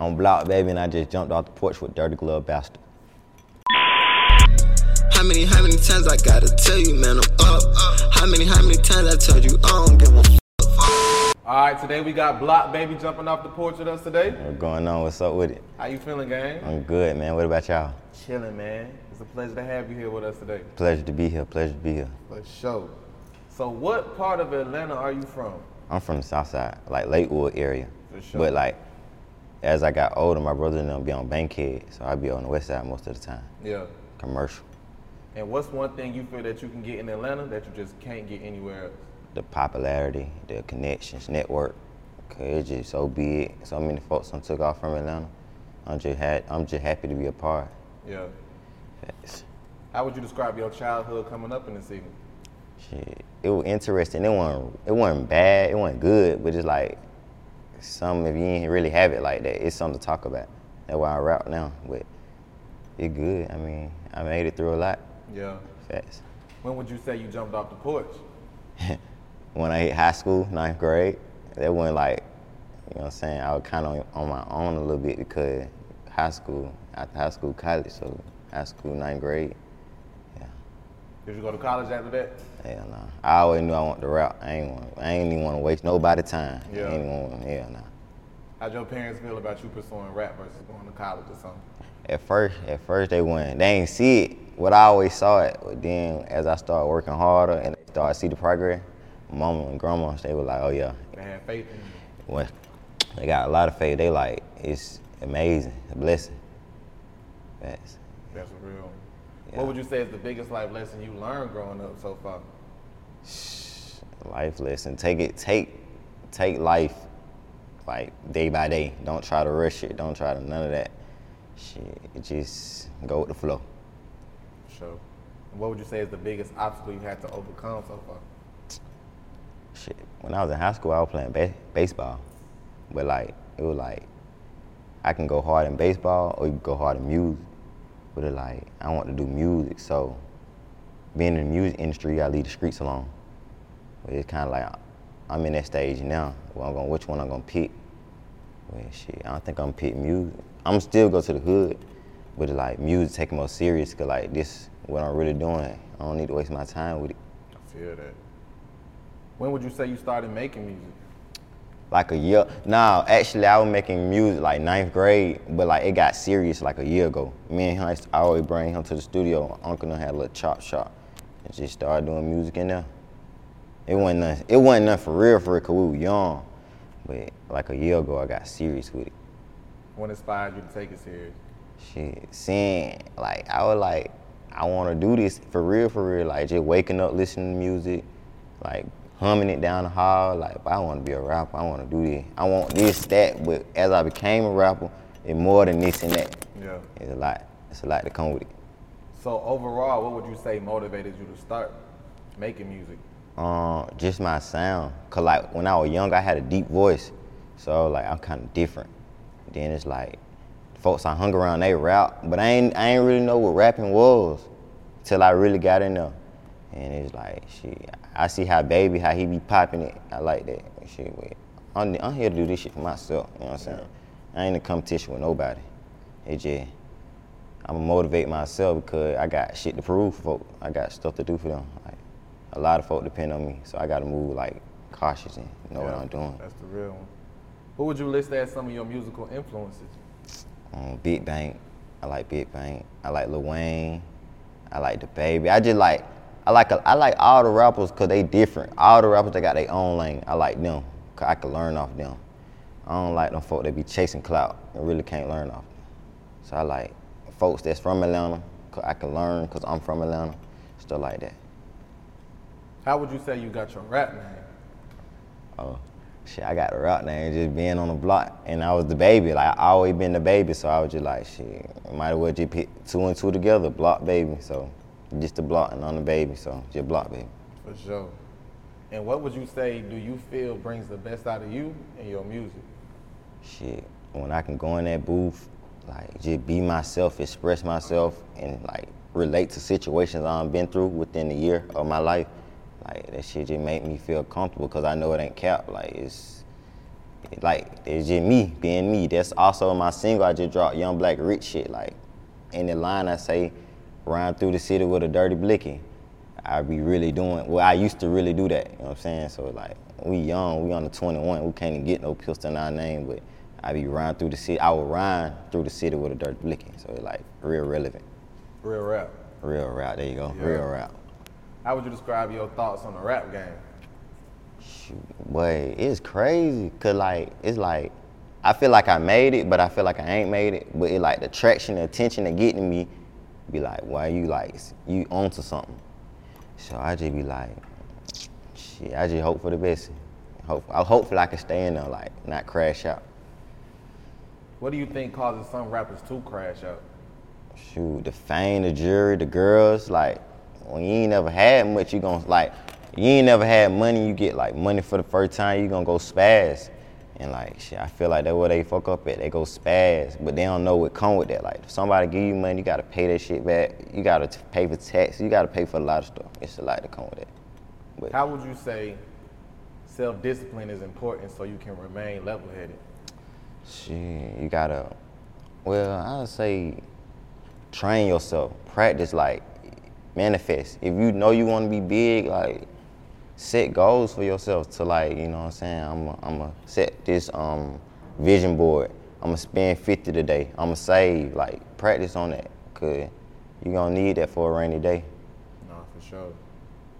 On block, baby, and I just jumped off the porch with Dirty Glove Bastard. How many, how many times I gotta tell you, man, I'm up? How many, how many times I told you I don't give a f- All right, today we got Bloc Baby jumping off the porch with us today. What's going on? What's up with it? How you feeling, gang? I'm good, man. What about y'all? Chilling, man. It's a pleasure to have you here with us today. Pleasure to be here. Pleasure to be here. For sure. So, what part of Atlanta are you from? I'm from the South Side, like Lakewood area. For sure. But like, as I got older, my brother and them be on Bankhead, so I be on the West Side most of the time. Yeah. Commercial. And what's one thing you feel that you can get in Atlanta that you just can't get anywhere else? The popularity, the connections, network. Cause it's just so big. So many folks done took off from Atlanta. I'm just had, I'm just happy to be a part. Yeah. How would you describe your childhood coming up in the city? Shit, it was interesting. It wasn't, it wasn't bad. It wasn't good, but it's like some if you ain't really have it like that, it's something to talk about. That's why I rap now. But it good. I mean, I made it through a lot. Yeah. Fast. When would you say you jumped off the porch? When I hit high school, ninth grade, that wasn't like, you know what I'm saying? I was kind of on my own a little bit because high school, after high school, college, so high school, ninth grade. Yeah. Did you go to college after that? Hell no. I always knew I wanted to rap. I ain't want, I ain't even want to waste nobody time. Yeah. I ain't want, hell no. How'd your parents feel about you pursuing rap versus going to college or something? At first, at first they went, they ain't see it. What I always saw it, but then as I started working harder and they started to see the progress, mama and grandma, they were like, oh yeah. They had faith in you. Well, they got a lot of faith. They like, it's amazing, a blessing. Facts. That's real. Yeah. What would you say is the biggest life lesson you learned growing up so far? Life lesson. Take it, take, take life like day by day. Don't try to rush it. Don't try to none of that. Shit, just go with the flow. Sure. What would you say is the biggest obstacle you had to overcome so far? Shit. When I was in high school, I was playing ba- baseball, but like it was like I can go hard in baseball or you can go hard in music. But it like I want to do music, so being in the music industry, gotta leave the streets alone. But it's kind of like I'm in that stage now. Well, I'm going which one I'm gonna pick. Well, shit, I don't think I'm pick music. I'm still go to the hood, but it's like music take it more serious, cause like this what I'm really doing. I don't need to waste my time with it. I feel that. When would you say you started making music? Like a year. No, actually, I was making music like ninth grade, but like it got serious like a year ago. Me and him, I to- I always bring him to the studio. Uncle and had a little chop shop, and just started doing music in there. It wasn't nothing. It wasn't nothing for real, for real, cause we were young. But like a year ago, I got serious with it. What inspired you to take it serious? Shit, seeing like I was like, I want to do this for real, for real. Like just waking up, listening to music, like humming it down the hall. Like I want to be a rapper. I want to do this. I want this, that. But as I became a rapper, it more than this and that. Yeah. It's a lot. It's a lot to come with it. So overall, what would you say motivated you to start making music? Um, just my sound. Cause like when I was young, I had a deep voice, so like I'm kind of different. Then it's like, folks I hung around, they rap, but I ain't I ain't really know what rapping was, till I really got in there. And it's like, shit, I see how baby, how he be popping it. I like that. Shit, wait, I'm, I'm here to do this shit for myself. You know what I'm saying? I ain't in competition with nobody. It just, I'm gonna motivate myself because I got shit to prove for folk. I got stuff to do for them. Like, a lot of folk depend on me, so I gotta move like cautious and know what I'm doing. That's the real one. Who would you list as some of your musical influences? Um, Big Bang, I like Big Bang. I like Lil Wayne. I like the Baby. I just like, I like, a, I like all the rappers cause they different. All the rappers they got their own lane. I like them, cause I can learn off them. I don't like them folk that be chasing clout and really can't learn off them. So I like folks that's from Atlanta, cause I can learn cause I'm from Atlanta, stuff like that. How would you say you got your rap name? Oh, shit, I got a rap name just being on the block, and I was the baby. Like I always been the baby, so I was just like, shit, might as well just put two and two together, block baby. So just the block and on the baby, so just block baby. For sure. And what would you say do you feel brings the best out of you and your music? shit, when I can go in that booth, like just be myself, express myself, and like relate to situations I've been through within the year of my life, like that shit just make me feel comfortable because I know it ain't cap. Like it's it, like it's just me being me. That's also my single I just dropped, Young Black Rich shit. Like in the line I say, ride through the city with a dirty blicky. I be really doing well. I used to really do that. You know what I'm saying? So like, we young, we on the 21. We can't even get no pistol in our name, but I be riding through the city. I would ride through the city with a dirt blicky. So it like real relevant, Real rap. real rap. There you go, Yeah. real rap. How would you describe your thoughts on the rap game? Shoot, boy, it's crazy. Cause like it's like I feel like I made it, but I feel like I ain't made it. But it like the traction, the attention they getting me, be like, why you like you onto something? So I just be like, shit. I just hope for the best. Hope, I hopefully I can stay in there, like not crash out. What do you think causes some rappers to crash out? Shoot, the fame, the jury, the girls, like when you ain't never had much, you gon' like you ain't never had money, you get like money for the first time, you gonna go spaz. And like shit, I feel like that's where they fuck up at. They go spaz, but they don't know what come with that. Like if somebody give you money, you gotta pay that shit back. You gotta t- pay for tax. You gotta pay for a lot of stuff. It's a lot to come with that. But How would you say self-discipline is important so you can remain level-headed? Shit, you gotta, well, I would say train yourself, practice, like manifest. If you know you wanna be big, like set goals for yourself to like, you know what I'm saying? I'm gonna set this um, vision board. I'm gonna spend 50 today. I'm gonna save, like practice on that, cause you're gonna need that for a rainy day. No, for sure.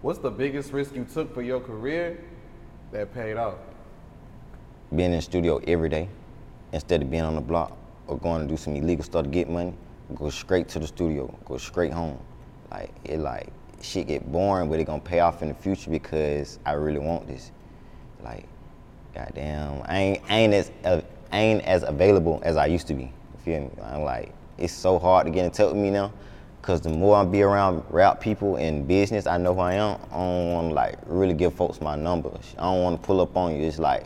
What's the biggest risk you took for your career that paid off? being in the studio every day instead of being on the block or going to do some illegal stuff to get money, go straight to the studio, go straight home. Like it like shit get boring, but it gonna pay off in the future because I really want this. Like, goddamn, I ain't I ain't as uh, I ain't as available as I used to be. You feel me? I'm like, it's so hard to get in touch with me now. Cause the more I be around rap people in business, I know who I am. I don't want to like really give folks my number. I don't want to pull up on you. It's like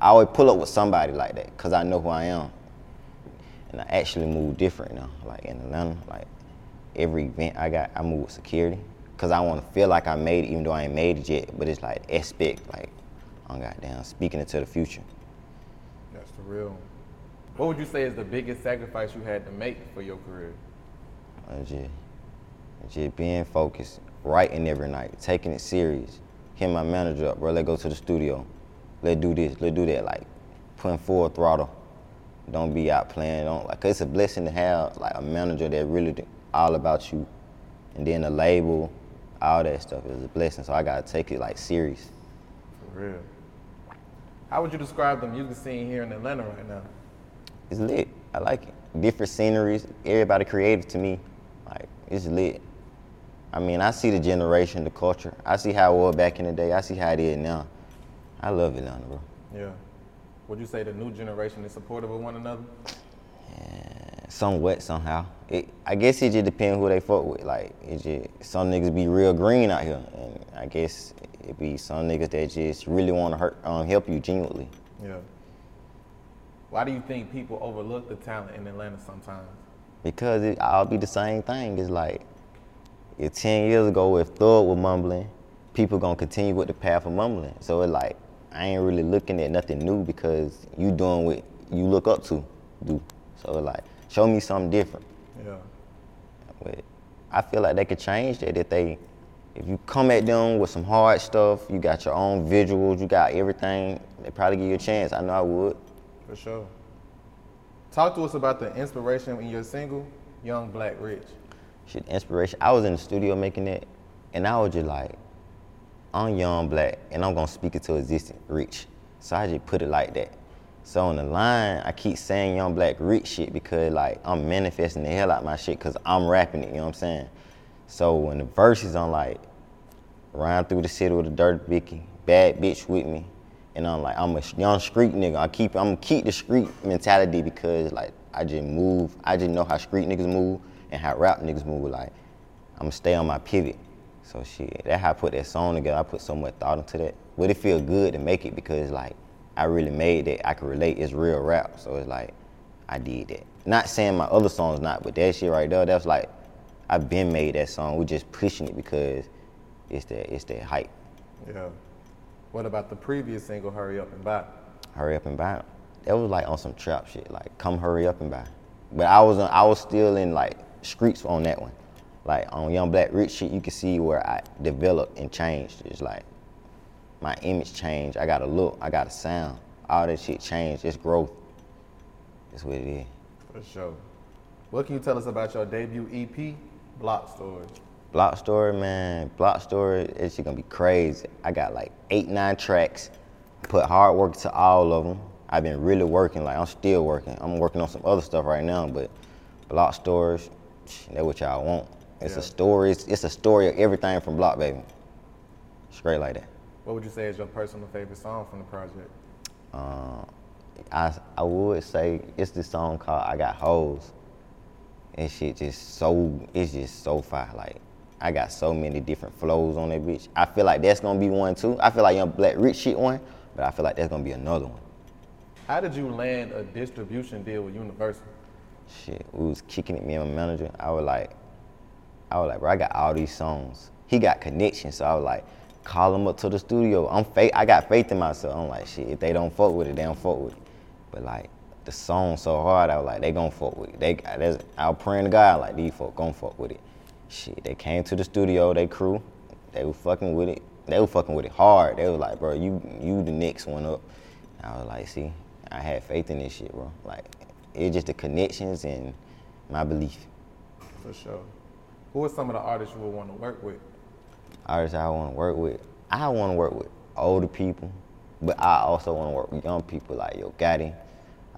I always pull up with somebody like that because I know who I am. And I actually move different now. Like in Atlanta, like every event I got, I move with security because I want to feel like I made it, even though I ain't made it yet. But it's like aspect, like I'm goddamn speaking into the future. That's the real. What would you say is the biggest sacrifice you had to make for your career? Uh, just, just being focused, writing every night, taking it serious. Hit my manager up, bro. Let's go to the studio. Let's do this. Let's do that. Like putting full throttle. Don't be out playing. Don't like. 'cause It's a blessing to have like a manager that really all about you, and then the label, all that stuff is a blessing. So I gotta take it like serious. For real. How would you describe the music scene here in Atlanta right now? It's lit. I like it. Different sceneries. Everybody creative to me. Like it's lit. I mean, I see the generation, the culture. I see how it was back in the day. I see how it is now. I love Atlanta, bro. Yeah. Would you say the new generation is supportive of one another? Somewhat, somehow. It, I guess it just depends who they fuck with. Like, it just some niggas be real green out here, and I guess it be some niggas that just really want to hurt, um, help you genuinely. Yeah. Why do you think people overlook the talent in Atlanta sometimes? because it all be the same thing. It's like if ten years ago if Thug was mumbling, people gonna continue with the path of mumbling. So it like I ain't really looking at nothing new because you doing what you look up to do. So like show me something different. Yeah. But I feel like they could change that if they if you come at them with some hard stuff, you got your own visuals, you got everything, they probably give you a chance. I know I would. For sure. Talk to us about the inspiration in your single, Young Black Rich. shit, inspiration. I was in the studio making that, and I was just like, I'm young black, and I'm gonna speak it to existence, rich. So I just put it like that. So on the line, I keep saying young black rich shit because like I'm manifesting the hell out my shit because I'm rapping it. You know what I'm saying? So when the verses, I'm like, ride through the city with a dirty bicky, bad bitch with me, And I'm like, I'm a young street nigga. I keep, I'm keep the street mentality because like I just move. I just know how street niggas move and how rap niggas move. Like I'm stay on my pivot. So shit, that's how I put that song together. I put so much thought into that. But it feel good to make it because like I really made that. I can relate. It's real rap. So it's like I did that. Not saying my other songs not, but that shit right there, that's like I've been made that song. We're just pushing it because it's that it's that hype. Yeah. What about the previous single, Hurry Up and Buy? Hurry up and buy. That was like on some trap shit. Like come hurry up and buy. But I was I was still in like streets on that one. Like on Young Black Rich shit, you can see where I developed and changed. It's like my image changed. I got a look. I got a sound. All that shit changed. It's growth. That's what it is. For sure. What can you tell us about your debut EP, Bloc Stories? Bloc Story, man. Bloc Story, it's gonna be crazy. I got like eight, nine tracks. Put hard work to all of them. I've been really working. Like I'm still working. I'm working on some other stuff right now, but Bloc Stories, that's what y'all want. It's Yeah. a story. It's, it's a story of everything from Bloc Baby. Straight like that. What would you say is your personal favorite song from the project? Uh, I I would say it's this song called I Got Holes," And shit just so it's just so fire. Like I got so many different flows on that bitch. I feel like that's gonna be one too. I feel like Young Black Rich shit one, but I feel like that's gonna be another one. How did you land a distribution deal with Universal? Shit, we was kicking it, me and my manager. I was like, I was like, bro, I got all these songs. He got connections, so I was like, call them up to the studio. I'm faith, I got faith in myself. I'm like, shit, if they don't fuck with it, they don't fuck with it. But like, the song so hard, I was like, they gon' fuck with it. They, that's, I was praying to God, like, these folk gon' fuck with it. Shit, they came to the studio, they crew, they were fucking with it. They were fucking with it hard. They was like, bro, you, you the next one up. I was like, see, I had faith in this shit, bro. Like, it's just the connections and my belief. For sure. Who are some of the artists you would want to work with? Artists I want to work with, I want to work with older people, but I also want to work with young people like Yo Gotti.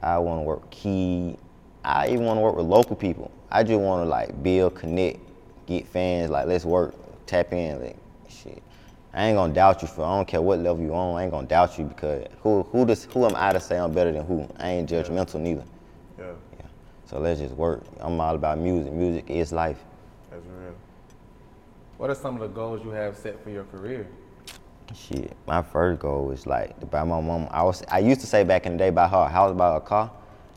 I want to work with Key. I even want to work with local people. I just want to like build, connect, get fans. Like let's work, tap in, like shit. I ain't gonna doubt you for. I don't care what level you on. I ain't gonna doubt you because who who does who am I to say I'm better than who? I ain't judgmental neither. Yeah, Yeah. So let's just work. I'm all about music. Music is life. that's real. What are some of the goals you have set for your career? Shit, my first goal was like to buy my mom. I was I used to say back in the day buy her a house, buy a car.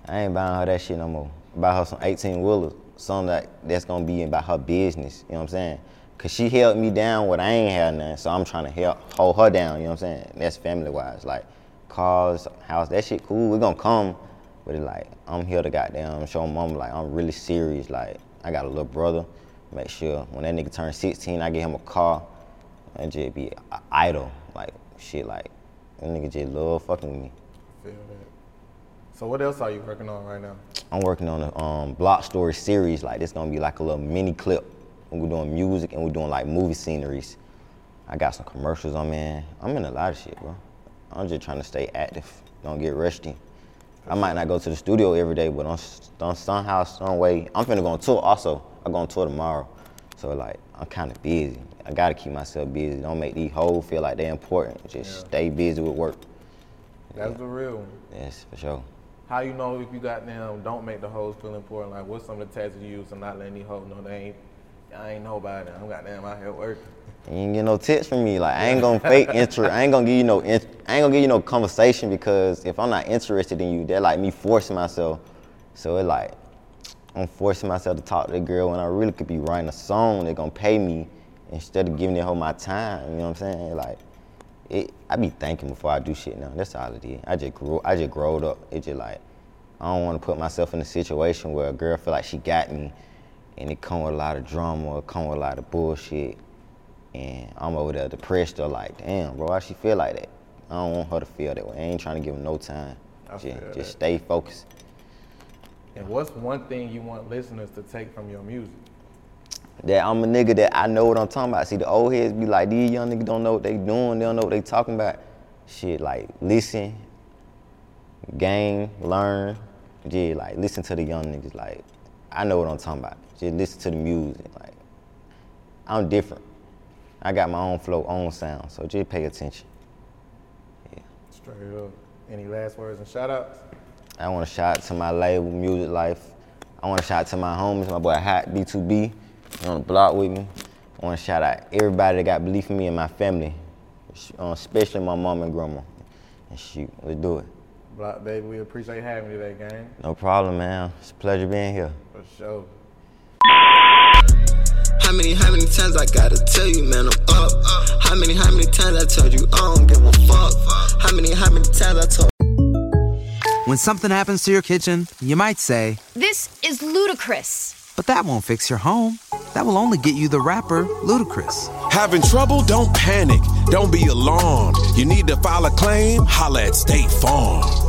I ain't buying her that shit no more. Buy her some 18 wheelers, something that that's gonna be about her business. You know what I'm saying? Cause she held me down when I ain't had nothing, so I'm trying to help hold her down. You know what I'm saying? That's family wise, like cars, house, that shit cool. We gonna come, but it like I'm here to goddamn show mom like I'm really serious. Like I got a little brother. Make sure when that nigga turns 16, I get him a car and just be a- idle. Like shit, like that nigga just love fucking with me. Feel that. So what else are you working on right now? I'm working on a um, block story series. Like this gonna be like a little mini clip. And we're doing music and we're doing like movie sceneries. I got some commercials on man. I'm in a lot of shit, bro. I'm just trying to stay active. Don't get rusty. I might not go to the studio every day, but on, on somehow, some way, I'm finna go on tour also. I go on tour tomorrow. So like, I'm kinda busy. I gotta keep myself busy. Don't make these hoes feel like they're important. Just Yeah. stay busy with work. That's the real one. Yes, for sure. How you know if you got them don't make the hoes feel important? Like what's some of the tactics you use to not letting these hoes know they ain't I ain't know about it. I'm goddamn out here working. You ain't get no tips from me. Like I ain't gonna fake interest. I ain't gonna give you no. In- I ain't gonna give you no conversation because if I'm not interested in you, they're like me forcing myself. So it like I'm forcing myself to talk to the girl when I really could be writing a song. They're gonna pay me instead of giving that whole my time. You know what I'm saying? Like it. I be thinking before I do shit now. That's all it is. I just grew. I just growed up. It just like I don't want to put myself in a situation where a girl feel like she got me, and it come with a lot of drama, or come with a lot of bullshit and I'm over there depressed or like, damn, bro, why she feel like that? I don't want her to feel that way. I ain't trying to give her no time. I Just, just stay focused. And what's one thing you want listeners to take from your music? That I'm a nigga that I know what I'm talking about. See, the old heads be like, these young niggas don't know what they doing. They don't know what they talking about. Shit, like, listen, game, learn. Yeah, like, listen to the young niggas. Like, I know what I'm talking about. Just listen to the music. Like, I'm different. I got my own flow, own sound. So just pay attention. Yeah. Straight up. Any last words and shout outs? I want to shout out to my label, Music Life. I want to shout out to my homies, my boy Hot B2B on the block with me. I want to shout out everybody that got belief in me and my family, uh, especially my mom and grandma. And shoot, let's do it. Bloc baby, we appreciate having you today, gang. No problem, man. It's a pleasure being here. For sure. How many, how many times I gotta tell you, man, I'm up? How many, how many times I told you I don't give a fuck? How many, how many times I told When something happens to your kitchen, you might say, This is ludicrous. but that won't fix your home. That will only get you the rapper, Ludacris. Having trouble? Don't panic. Don't be alarmed. You need to file a claim? Holla at State Farm.